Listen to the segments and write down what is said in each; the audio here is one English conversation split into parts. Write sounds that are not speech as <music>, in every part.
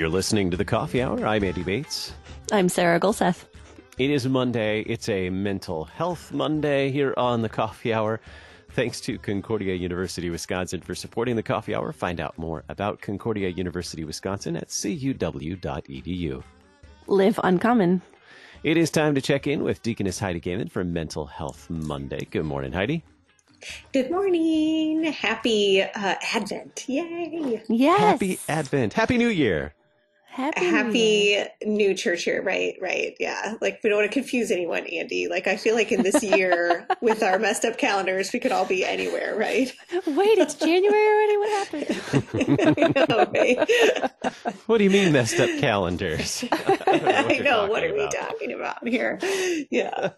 You're listening to the Coffee Hour. I'm Andy Bates. I'm Sarah Gulseth. It is Monday. It's a mental health Monday here on the Coffee Hour. Thanks to Concordia University Wisconsin for supporting the Coffee Hour. Find out more about Concordia University Wisconsin at cuw.edu. Live uncommon. It is time to check in with Deaconess Heidi Goehmann for Mental Health Monday. Good morning, Heidi. Good morning. Happy uh, Advent. Yay. Yes. Happy Advent. Happy New Year. Happy. Happy new church year. Right, right. Yeah. Like, we don't want to confuse anyone, Andy. Like, I feel like in this year, <laughs> with our messed up calendars, we could all be anywhere, right? <laughs> Wait, it's January already? What happened? <laughs> Know, right? What do you mean messed up calendars? I you're know. What talking are we talking about here? Yeah.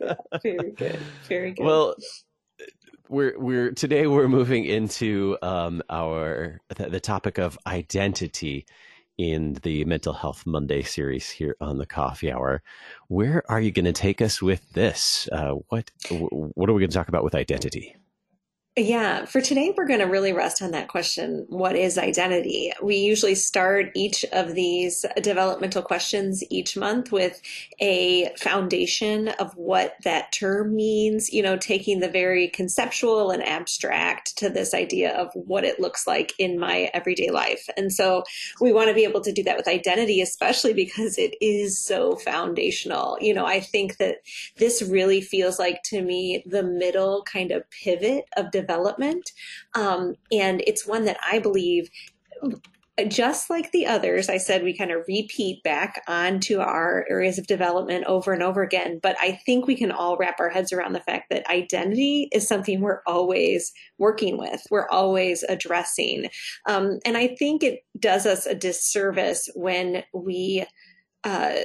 Very good. Very good. Well, we're we're today we're moving into um, our the, the topic of identity in the Mental Health Monday series here on the Coffee Hour. Where are you going to take us with this? Uh, what what are we going to talk about with identity? Yeah, for today, we're going to really rest on that question what is identity? We usually start each of these developmental questions each month with a foundation of what that term means, you know, taking the very conceptual and abstract to this idea of what it looks like in my everyday life. And so we want to be able to do that with identity, especially because it is so foundational. You know, I think that this really feels like to me the middle kind of pivot of development. Um, and it's one that I believe just like the others, I said we kind of repeat back onto our areas of development over and over again. But I think we can all wrap our heads around the fact that identity is something we're always working with, we're always addressing. Um, and I think it does us a disservice when we, uh,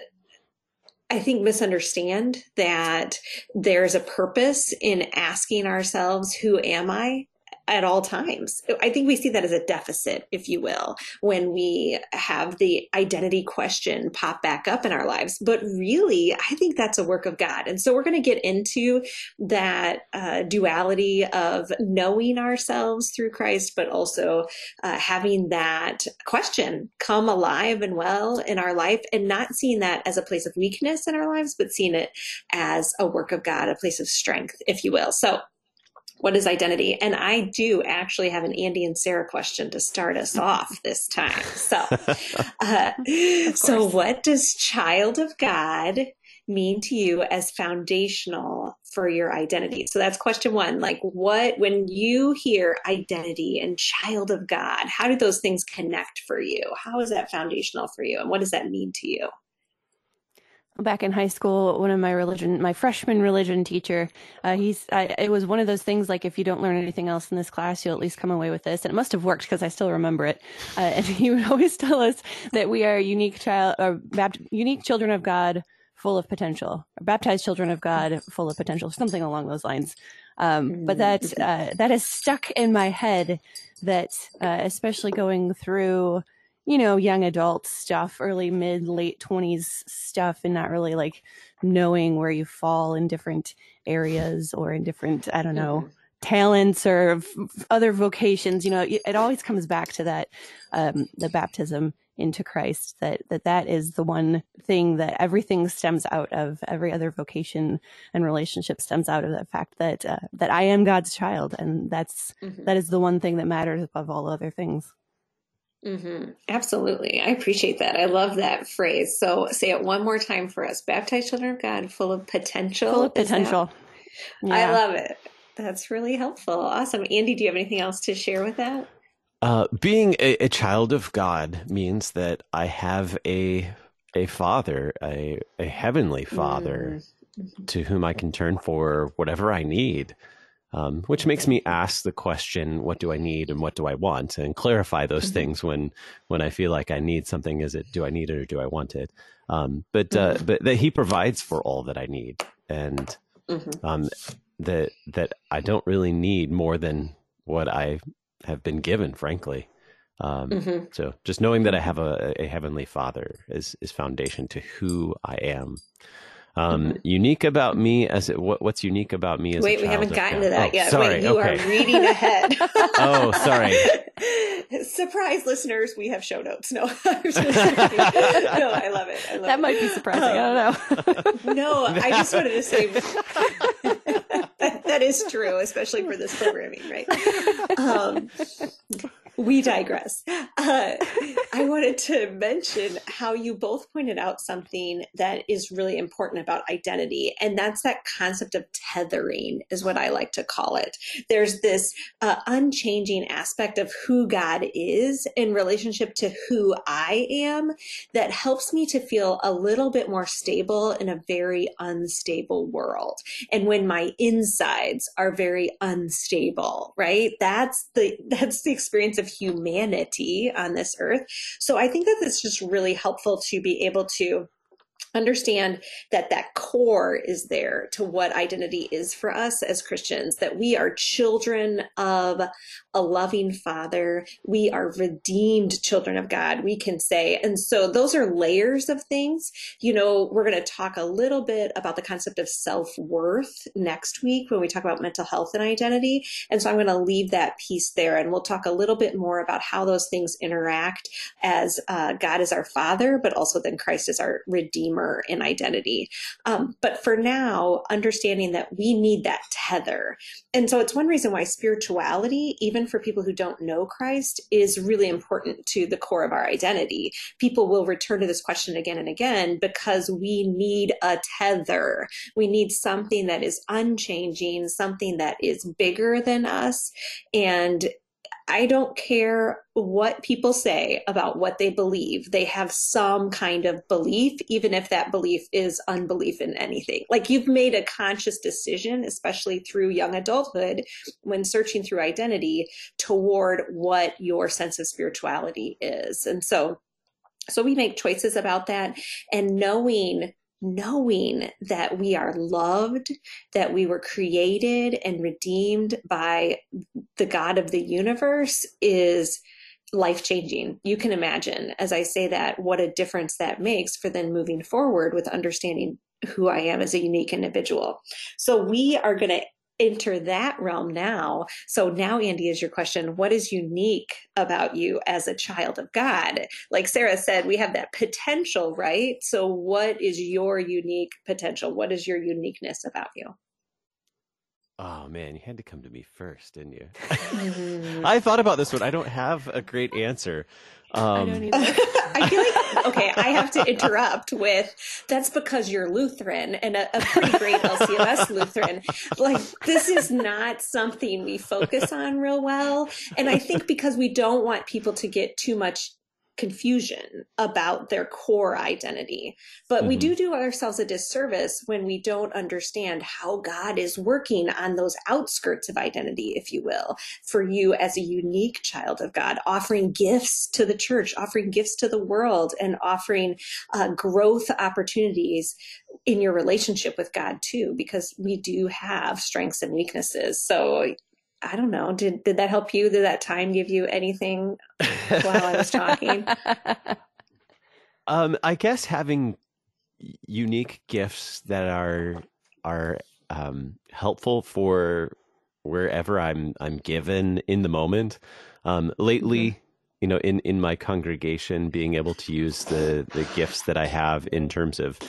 I think misunderstand that there's a purpose in asking ourselves, who am I? At all times. I think we see that as a deficit, if you will, when we have the identity question pop back up in our lives. But really, I think that's a work of God. And so we're going to get into that uh, duality of knowing ourselves through Christ, but also uh, having that question come alive and well in our life and not seeing that as a place of weakness in our lives, but seeing it as a work of God, a place of strength, if you will. So what is identity? And I do actually have an Andy and Sarah question to start us <laughs> off this time. So, <laughs> uh, so what does child of God mean to you as foundational for your identity? So that's question one. Like, what, when you hear identity and child of God, how do those things connect for you? How is that foundational for you? And what does that mean to you? Back in high school, one of my religion, my freshman religion teacher, uh, he's, I, it was one of those things like if you don't learn anything else in this class, you'll at least come away with this. And it must have worked because I still remember it. Uh, <laughs> and he would always tell us that we are unique child, or bapt- unique children of God, full of potential, or baptized children of God, full of potential, something along those lines. Um, but that uh, that has stuck in my head. That uh, especially going through you know, young adult stuff, early, mid, late 20s stuff, and not really like knowing where you fall in different areas or in different, I don't know, talents or other vocations. You know, it, it always comes back to that, um, the baptism into Christ, that, that that is the one thing that everything stems out of every other vocation and relationship stems out of the fact that, uh, that I am God's child. And that's, Mhm. that is the one thing that matters above all other things. Hmm Absolutely. I appreciate that. I love that phrase. So say it one more time for us. Baptized children of God, full of potential. Full of Is that- potential. I love it. That's really helpful. Awesome. Andy, do you have anything else to share with that? Uh, being a, a child of God means that I have a a father, a a heavenly father, to whom I can turn for whatever I need. Um, which makes me ask the question, "What do I need and what do I want?" and clarify those Mhm. things when when I feel like I need something. Is it do I need it or do I want it? Um, but uh, Mhm. but that He provides for all that I need, and Mhm. um, that that I don't really need more than what I have been given, frankly. Um, mm-hmm. So just knowing that I have a, a heavenly Father is is foundation to who I am. Um, mm-hmm. Unique about me as it, what, what's unique about me as wait, we haven't gotten to that oh, yet. Sorry, wait, you okay. are reading ahead. <laughs> oh, sorry. <laughs> Surprise, listeners! We have show notes. No, <laughs> no, I love it. I love that it. might be surprising. Um, I don't know. no, I just wanted to say that, that is true, especially for this programming, right? Um, we digress. Uh, I wanted to mention how you both pointed out something that is really important about identity, and that's that concept of tethering, is what I like to call it. There's this uh, unchanging aspect of who God is in relationship to who I am that helps me to feel a little bit more stable in a very unstable world. And when my insides are very unstable, right? That's the <laughs> that's the experience of humanity on this earth. So I think that it's just really helpful to be able to understand that that core is there to what identity is for us as Christians, that we are children of a loving father. We are redeemed children of God, we can say. And so those are layers of things. You know, we're going to talk a little bit about the concept of self worth next week when we talk about mental health and identity. And so I'm going to leave that piece there and we'll talk a little bit more about how those things interact as uh, God is our father, but also then Christ is our redeemer in identity. Um, but for now, understanding that we need that tether. And so it's one reason why spirituality, even for people who don't know Christ is really important to the core of our identity. People will return to this question again and again because we need a tether. We need something that is unchanging, something that is bigger than us. And I don't care what people say about what they believe. They have some kind of belief, even if that belief is unbelief in anything. Like you've made a conscious decision, especially through young adulthood, when searching through identity toward what your sense of spirituality is. And so, so we make choices about that and knowing knowing that we are loved, that we were created and redeemed by the God of the universe is life changing. You can imagine, as I say that, what a difference that makes for then moving forward with understanding who I am as a unique individual. So we are going to enter that realm now. So now, Andy, is your question what is unique about you as a child of God? Like Sarah said, we have that potential, right? So, what is your unique potential? What is your uniqueness about you? Oh man, you had to come to me first, didn't you? <laughs> Mm-hmm. I thought about this one. I don't have a great answer. Um, I don't <laughs> either. I feel like okay, I have to interrupt with that's because you're Lutheran and a, a pretty great LCMS Lutheran. Like this is not something we focus on real well, and I think because we don't want people to get too much confusion about their core identity. But mm-hmm. we do do ourselves a disservice when we don't understand how God is working on those outskirts of identity, if you will, for you as a unique child of God, offering gifts to the church, offering gifts to the world, and offering uh, growth opportunities in your relationship with God too, because we do have strengths and weaknesses. So I don't know. Did did that help you? Did that time give you anything while I was talking? <laughs> um, I guess having unique gifts that are are um, helpful for wherever I'm I'm given in the moment. Um, lately, mm-hmm. you know, in in my congregation, being able to use the the gifts that I have in terms of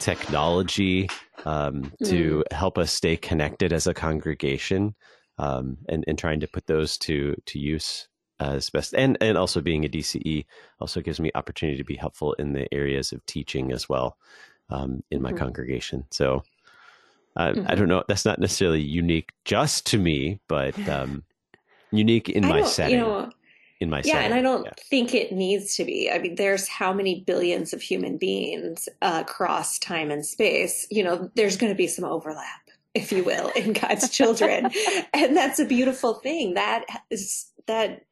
technology um, mm. to help us stay connected as a congregation um, and and trying to put those to to use as best and and also being a DCE also gives me opportunity to be helpful in the areas of teaching as well um, in my mm-hmm. congregation. So uh, mm-hmm. I don't know. That's not necessarily unique just to me, but <laughs> um, unique in my setting. You know, in my yeah, setting. and I don't yeah. think it needs to be. I mean, there's how many billions of human beings uh, across time and space. You know, there's going to be some overlap if you will, in God's children. <laughs> and that's a beautiful thing. That is that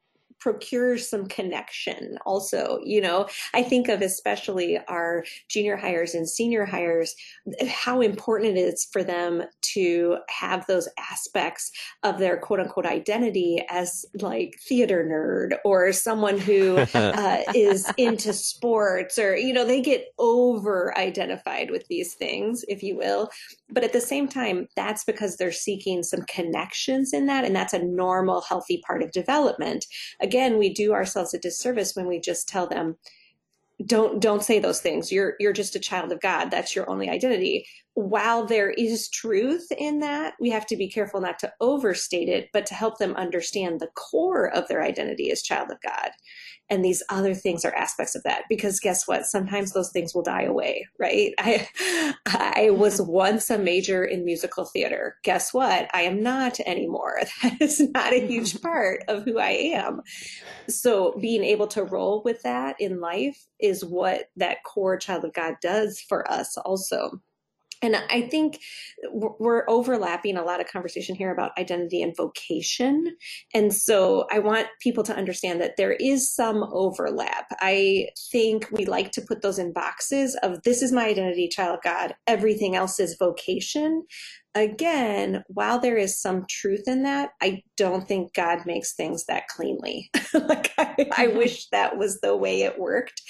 procures some connection also you know? I think of especially our junior hires and senior hires how important it is for them to have those aspects of their quote unquote identity as like theater nerd or someone who <laughs> uh, is into sports or you know they get over identified with these things if you will. But at the same time that's because they're seeking some connections in that and that's a normal healthy part of development. Again we do ourselves a disservice when we just tell them don't don't say those things. You're you're just a child of god. That's your only identity while there is truth in that we have to be careful not to overstate it but to help them understand the core of their identity as child of god. And these other things are aspects of that because guess what? Sometimes those things will die away right? <laughs> I i was once a major in musical theater. Guess what? I am not anymore. <laughs> That is not a huge <laughs> part of who i am. So being able to roll with that in life is what that core child of god does for us also and I think we're overlapping a lot of conversation here about identity and vocation. And so I want people to understand that there is some overlap. I think we like to put those in boxes of this is my identity, child of God, everything else is vocation again, while there is some truth in that, I don't think God makes things that cleanly. <laughs> like I, I, wish that was the way it worked.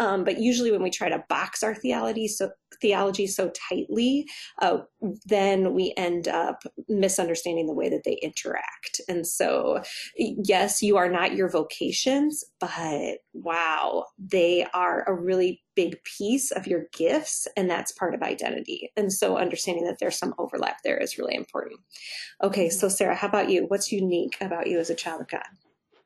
Um, but usually, when we try to box our theology so theology so tightly, uh, then we end up misunderstanding the way that they interact. And so, yes, you are not your vocations, but wow, they are a really big piece of your gifts, and that's part of identity. And so, understanding that there's some overlap there is really important. Okay, so Sarah, how about you? What's unique about you as a child of God?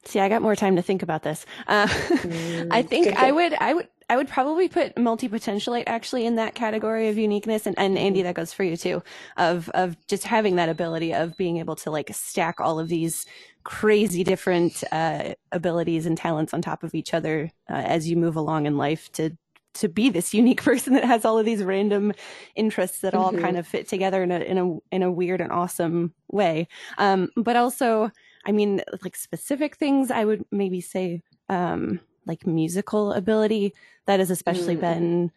See, I got more time to think about this. Uh, <laughs> mm, I think good, good. I would, I would, I would probably put multi-potentialite actually in that category of uniqueness. And, and Andy, that goes for you too, of, of just having that ability of being able to like stack all of these crazy different, uh, abilities and talents on top of each other, uh, as you move along in life to, to be this unique <laughs> person that has all of these random interests that all mm-hmm. kind of fit together in a, in a, in a weird and awesome way. Um, but also, I mean, like specific things I would maybe say, um, like musical ability. That has especially mm. been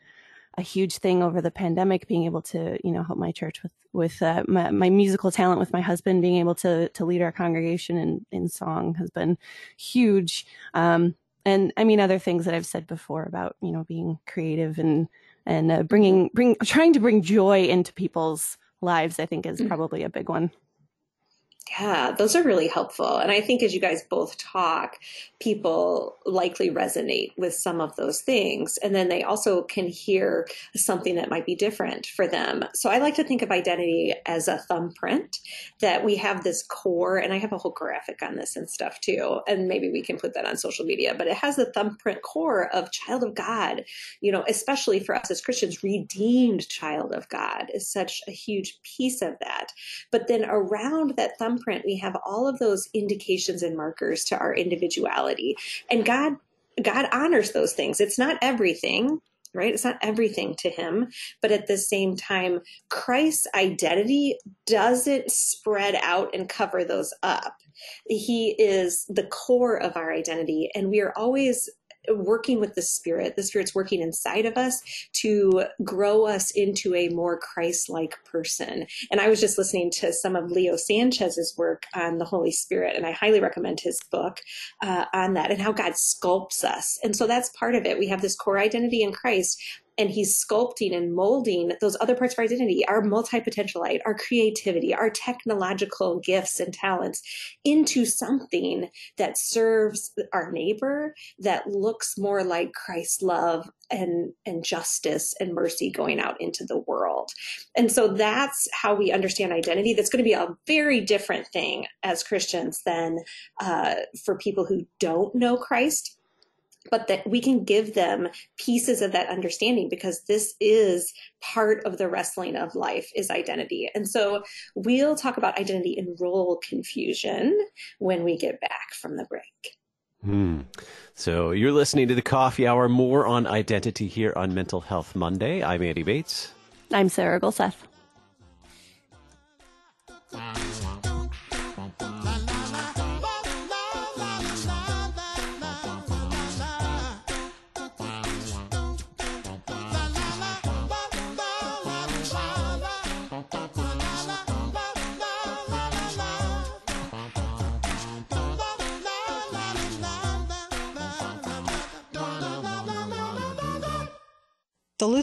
a huge thing over the pandemic, being able to, you know, help my church with, with, uh, my, my, musical talent with my husband, being able to, to lead our congregation in, in song has been huge. Um, and I mean, other things that I've said before about, you know, being creative and, and, uh, bringing, bring, trying to bring joy into people's lives, I think is mm. probably a big one. Yeah, those are really helpful. And I think as you guys both talk, people likely resonate with some of those things. And then they also can hear something that might be different for them. So I like to think of identity as a thumbprint that we have this core, and I have a whole graphic on this and stuff too. And maybe we can put that on social media, but it has the thumbprint core of child of God, you know, especially for us as Christians, redeemed child of God is such a huge piece of that. But then around that thumbprint, thumbprint, we have all of those indications and markers to our individuality. And God God honors those things. It's not everything, right? It's not everything to him, but at the same time, Christ's identity doesn't spread out and cover those up. He is the core of our identity, and we are always working with the Spirit. The Spirit's working inside of us to grow us into a more Christ like person. And I was just listening to some of Leo Sanchez's work on the Holy Spirit, and I highly recommend his book uh, on that and how God sculpts us. And so that's part of it. We have this core identity in Christ, and he's sculpting and molding those other parts of our identity, our multi-potentialite, our creativity, our technological gifts and talents into something that serves our neighbor that looks more like Christ's love and and justice and mercy going out into the world. And so that's how we understand identity. That's going to be a very different thing as Christians than uh, for people who don't know Christ but that we can give them pieces of that understanding because this is part of the wrestling of life is identity. And so we'll talk about identity and role confusion when we get back from the break. Hmm. So you're listening to the coffee hour more on identity here on Mental Health Monday. I'm Andy Bates. I'm Sarah Gulseth.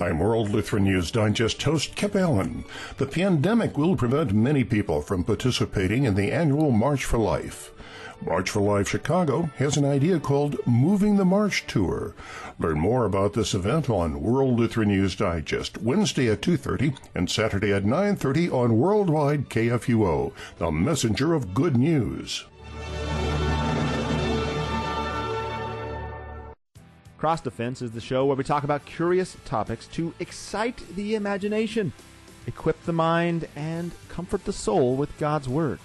I'm World Lutheran News Digest host Kip Allen. The pandemic will prevent many people from participating in the annual March for Life. March for Life Chicago has an idea called Moving the March Tour. Learn more about this event on World Lutheran News Digest Wednesday at 2:30 and Saturday at 9:30 on Worldwide KFUO, the messenger of good news. Cross Defense is the show where we talk about curious topics to excite the imagination, equip the mind, and comfort the soul with God's Word.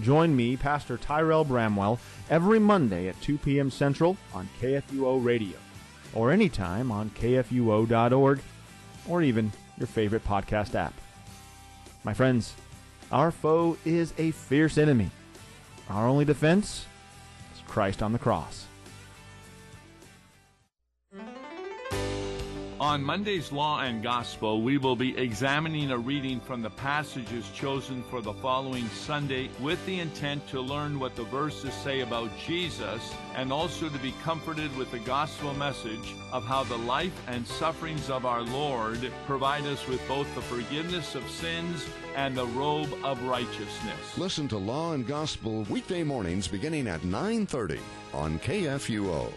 Join me, Pastor Tyrel Bramwell, every Monday at 2 p.m. Central on KFUO Radio, or anytime on KFUO.org, or even your favorite podcast app. My friends, our foe is a fierce enemy. Our only defense is Christ on the cross. On Monday's Law and Gospel, we will be examining a reading from the passages chosen for the following Sunday with the intent to learn what the verses say about Jesus and also to be comforted with the gospel message of how the life and sufferings of our Lord provide us with both the forgiveness of sins and the robe of righteousness. Listen to Law and Gospel weekday mornings beginning at 9:30 on KFUO.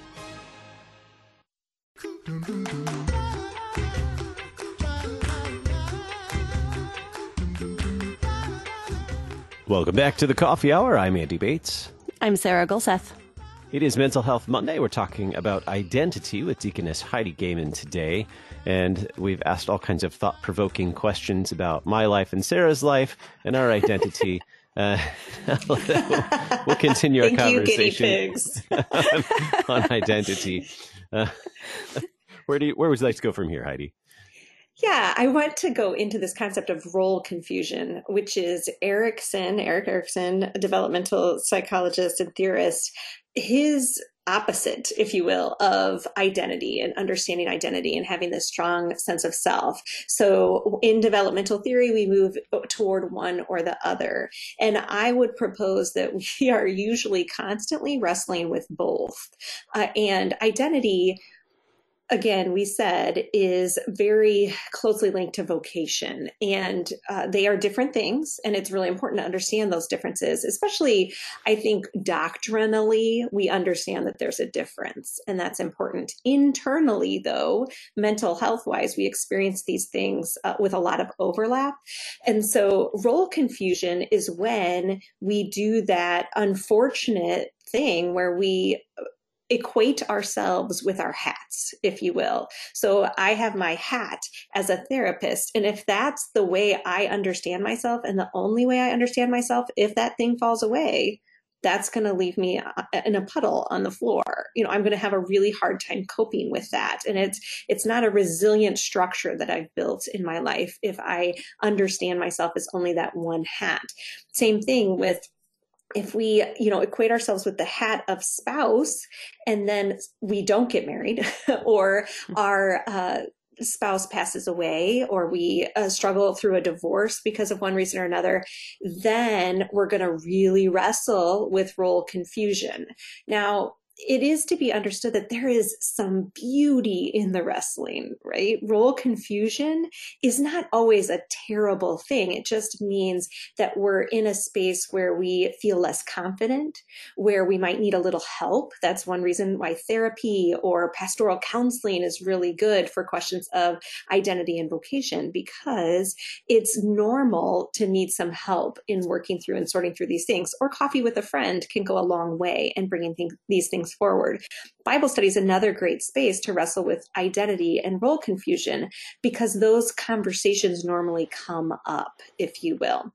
Welcome back to the Coffee Hour. I'm Andy Bates. I'm Sarah Gulseth. It is Mental Health Monday. We're talking about identity with Deaconess Heidi Goehmann today. And we've asked all kinds of thought provoking questions about my life and Sarah's life and our identity. <laughs> Uh, <laughs> we'll continue our conversation on, <laughs> on identity. Uh, where do you, where would you like to go from here, Heidi? Yeah, I want to go into this concept of role confusion, which is Erikson, Erik Erikson, a developmental psychologist and theorist, his opposite, if you will, of identity and understanding identity and having this strong sense of self. So in developmental theory, we move toward one or the other. And I would propose that <laughs> we are usually constantly wrestling with both. Uh, and identity again, we said is very closely linked to vocation. And uh, they are different things. And it's really important to understand those differences, especially, I think, doctrinally, we understand that there's a difference. And that's important. Internally, though, mental health wise, we experience these things uh, with a lot of overlap. And so, role confusion is when we do that unfortunate thing where we equate ourselves with our hats, if you will. So I have my hat as a therapist. And if that's the way I understand myself and the only way I understand myself, if that thing falls away, that's going to leave me uh, in a puddle on the floor. You know, I'm going to have a really hard time coping with that. And it's, it's not a resilient structure that I've built in my life if I understand myself as only that one hat. Same thing with if we you know equate ourselves with the hat of spouse and then we don't get married <laughs> or our uh, spouse passes away or we uh, struggle through a divorce because of one reason or another then we're going to really wrestle with role confusion. Now it is to be understood that there is some beauty in the wrestling, right? Role confusion is not always a terrible thing. It just means that we're in a space where we feel less confident, where we might need a little help. That's one reason why therapy or pastoral counseling is really good for questions of identity and vocation, because it's normal to need some help in working through and sorting through these things. Or coffee with a friend can go a long way in bringing these things forward. Bible study is another great space to wrestle with identity and role confusion because those conversations normally come up, if you will.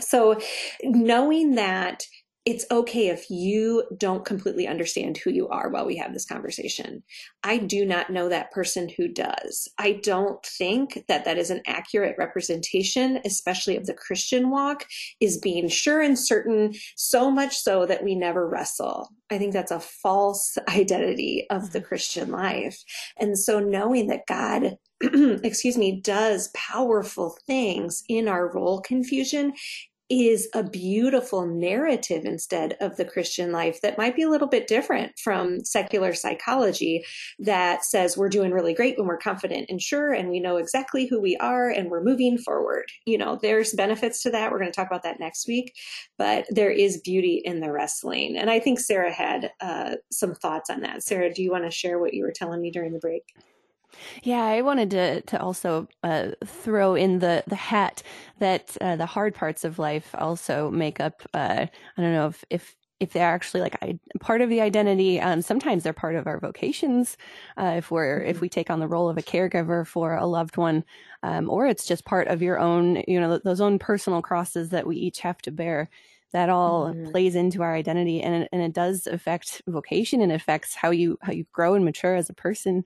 So knowing that it's okay if you don't completely understand who you are while we have this conversation. I do not know that person who does. I don't think that that is an accurate representation, especially of the Christian walk, is being sure and certain so much so that we never wrestle. I think that's a false <laughs> identity of the mm-hmm. Christian life. And so knowing that God <clears throat> excuse me, does powerful things in our role confusion is a beautiful narrative instead of the Christian life that might be a little bit different from secular psychology that says we're doing really great when we're confident and sure and we know exactly who we are and we're moving forward. You know, there's benefits to that. We're going to talk about that next week, but there is beauty in the wrestling. And I think Sarah had uh, some thoughts on that. Sarah, do you want to share what you were telling me during the break? Yeah, I wanted to to also uh, throw in the the hat that uh, the hard parts of life also make up. Uh, I don't know if if if they're actually like I, part of the identity. Um, sometimes they're part of our vocations. Uh, if we're if we take on the role of a caregiver for a loved one, um, or it's just part of your own, you know, those own personal crosses that we each have to bear that all mm-hmm. plays into our identity and it, and it does affect vocation and affects how you how you grow and mature as a person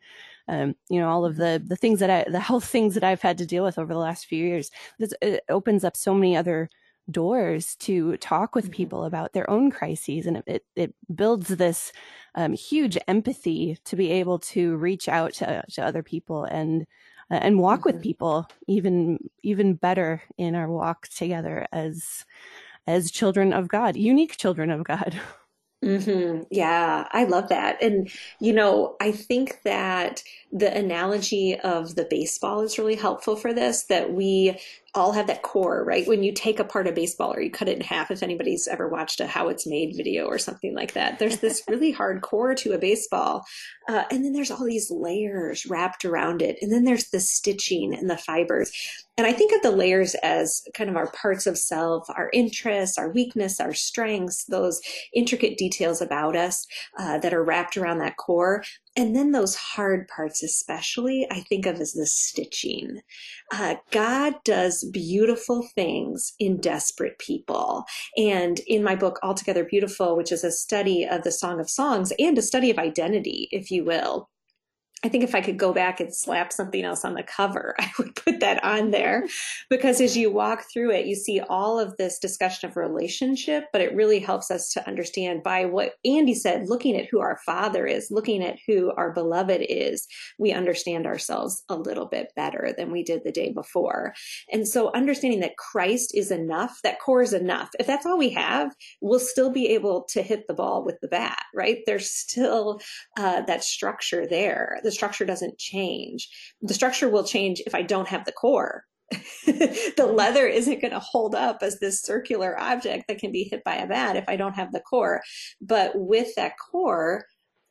um, you know all of the the things that i the health <laughs> things that i've had to deal with over the last few years it opens up so many other doors to talk with mm-hmm. people about their own crises and it, it builds this um, huge empathy to be able to reach out to, to other people and uh, and walk mm-hmm. with people even even better in our walk together as as children of God, unique children of God. <laughs> Mm-hmm. Yeah, I love that. And, you know, I think that the analogy of the baseball is really helpful for this that we all have that core, right? When you take apart a baseball or you cut it in half, if anybody's ever watched a how it's made video or something like that, there's <laughs> this really hard core to a baseball. Uh, and then there's all these layers wrapped around it. And then there's the stitching and the fibers. And I think of the layers as kind of our parts of self, our interests, our weakness, our strengths, those intricate details about us uh, that are wrapped around that core. And then those hard parts, especially, I think of as the stitching. Uh, God does beautiful things in desperate people. And in my book, Altogether Beautiful, which is a study of the Song of Songs and a study of identity, if you will, I think if I could go back and slap something else on the cover, <laughs> I would put that on there because as you walk through it, you see all of this discussion of relationship, but it really helps us to understand by what Andy said, looking at who our father is, looking at who our beloved is, we understand ourselves a little bit better than we did the day before. And so understanding that Christ is enough, that core is enough. If that's all we have, we'll still be able to hit the ball with the bat, right? There's still uh, that structure there the structure doesn't change. The structure will change if I don't have the core. <laughs> the leather isn't going to hold up as this circular object that can be hit by a bat if I don't have the core. But with that core,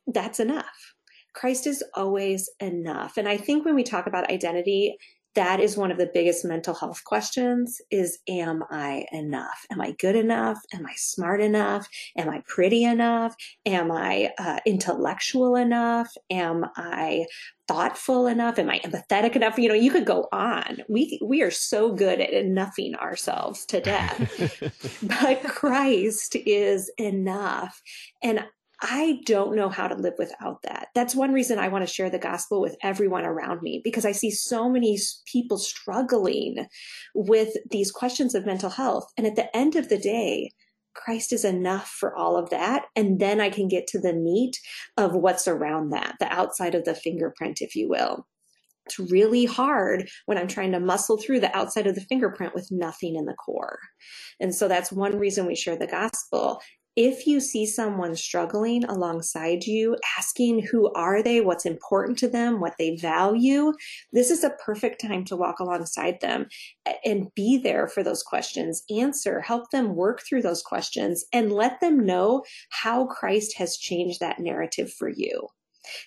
that's enough. Christ is always enough. And I think when we talk about identity, that is one of the biggest mental health questions is am i enough? Am i good enough? Am i smart enough? Am i pretty enough? Am i uh, intellectual enough? Am i thoughtful enough? Am i empathetic enough? You know you could go on. We we are so good at enoughing ourselves to death. <laughs> But christ is enough. And I don't know how to live without that. That's one reason I want to share the gospel with everyone around me because I see so many people struggling with these questions of mental health. And at the end of the day, Christ is enough for all of that. And then I can get to the meat of what's around that, the outside of the fingerprint, if you will. It's really hard when I'm trying to muscle through the outside of the fingerprint with nothing in the core. And so that's one reason we share the gospel if you see someone struggling alongside you, asking who are they, what's important to them, what they value, this is a perfect time to walk alongside them and be there for those questions, answer, help them work through those questions, and let them know how Christ has changed that narrative for you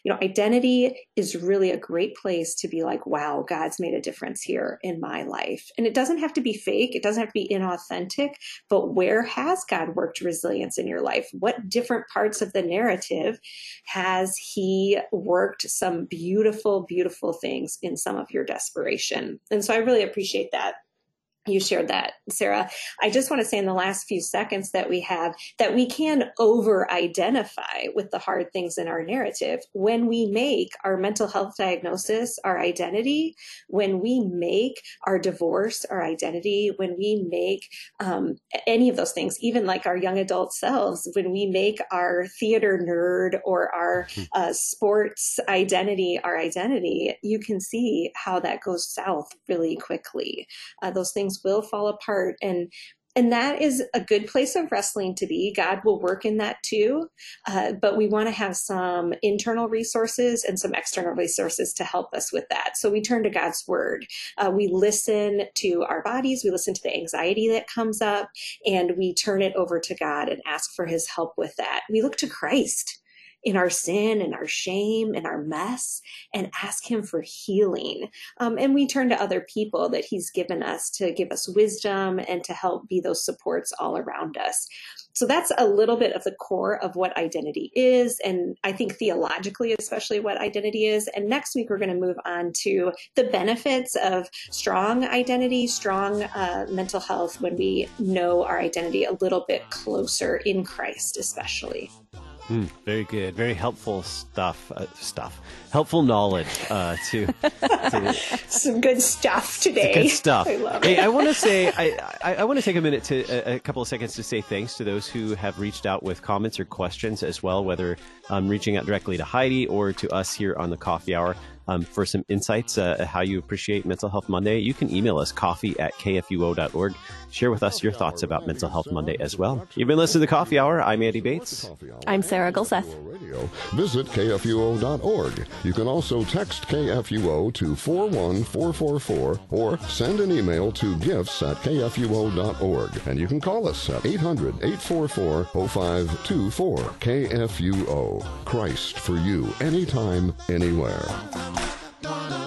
you know, identity is really a great place to be like, wow, God's made a difference here in my life. And it doesn't have to be fake, it doesn't have to be inauthentic, but where has God worked resilience in your life? What different parts of the narrative has He worked some beautiful, beautiful things in some of your desperation? And so I really appreciate that. You shared that, Sarah. I just want to say in the last few seconds that we have that we can over identify with the hard things in our narrative when we make our mental health diagnosis our identity, when we make our divorce our identity, when we make um, any of those things, even like our young adult selves, when we make our theater nerd or our hmm. uh, sports identity our identity, you can see how that goes south really quickly. Uh, those things things will fall apart and and that is a good place of wrestling to be. God will work in that too. Uh, but we want to have some internal resources and some external resources to help us with that. So we turn to God's word. Uh, we listen to our bodies. We listen to the anxiety that comes up and we turn it over to God and ask for his help with that. We look to Christ in our sin and our shame and our mess and ask Him for healing. Um, and we turn to other people that He's given us to give us wisdom and to help be those supports all around us. So that's a little bit of the core of what identity is. And I think theologically, especially what identity is. And next week, we're going to move on to the benefits of strong identity, strong uh, mental health when we know our identity a little bit closer in Christ, especially. Mm, very good. Very helpful stuff. Uh, stuff. Helpful knowledge uh, to, to, <laughs> some good stuff today. Good stuff. I love hey. I want to <laughs> say I, I, I want to take a minute to a, a, couple of seconds to say thanks to those who have reached out with comments or questions as well, whether um, reaching out directly to Heidi or to us here on the Coffee Hour um, for some insights uh, how you appreciate Mental Health Monday, you can email us coffee at kfuo.org. Share with us your thoughts about Mental Health Monday as well. You've been listening to Coffee Hour. I'm Andy Bates. I'm Sarah Gulseth. Visit kfuo.org. You can also text KFUO to 41444 or send an email to gifts at kfuo.org. And you can call us at 800 844 0524. KFUO. Christ for you, anytime, anywhere da da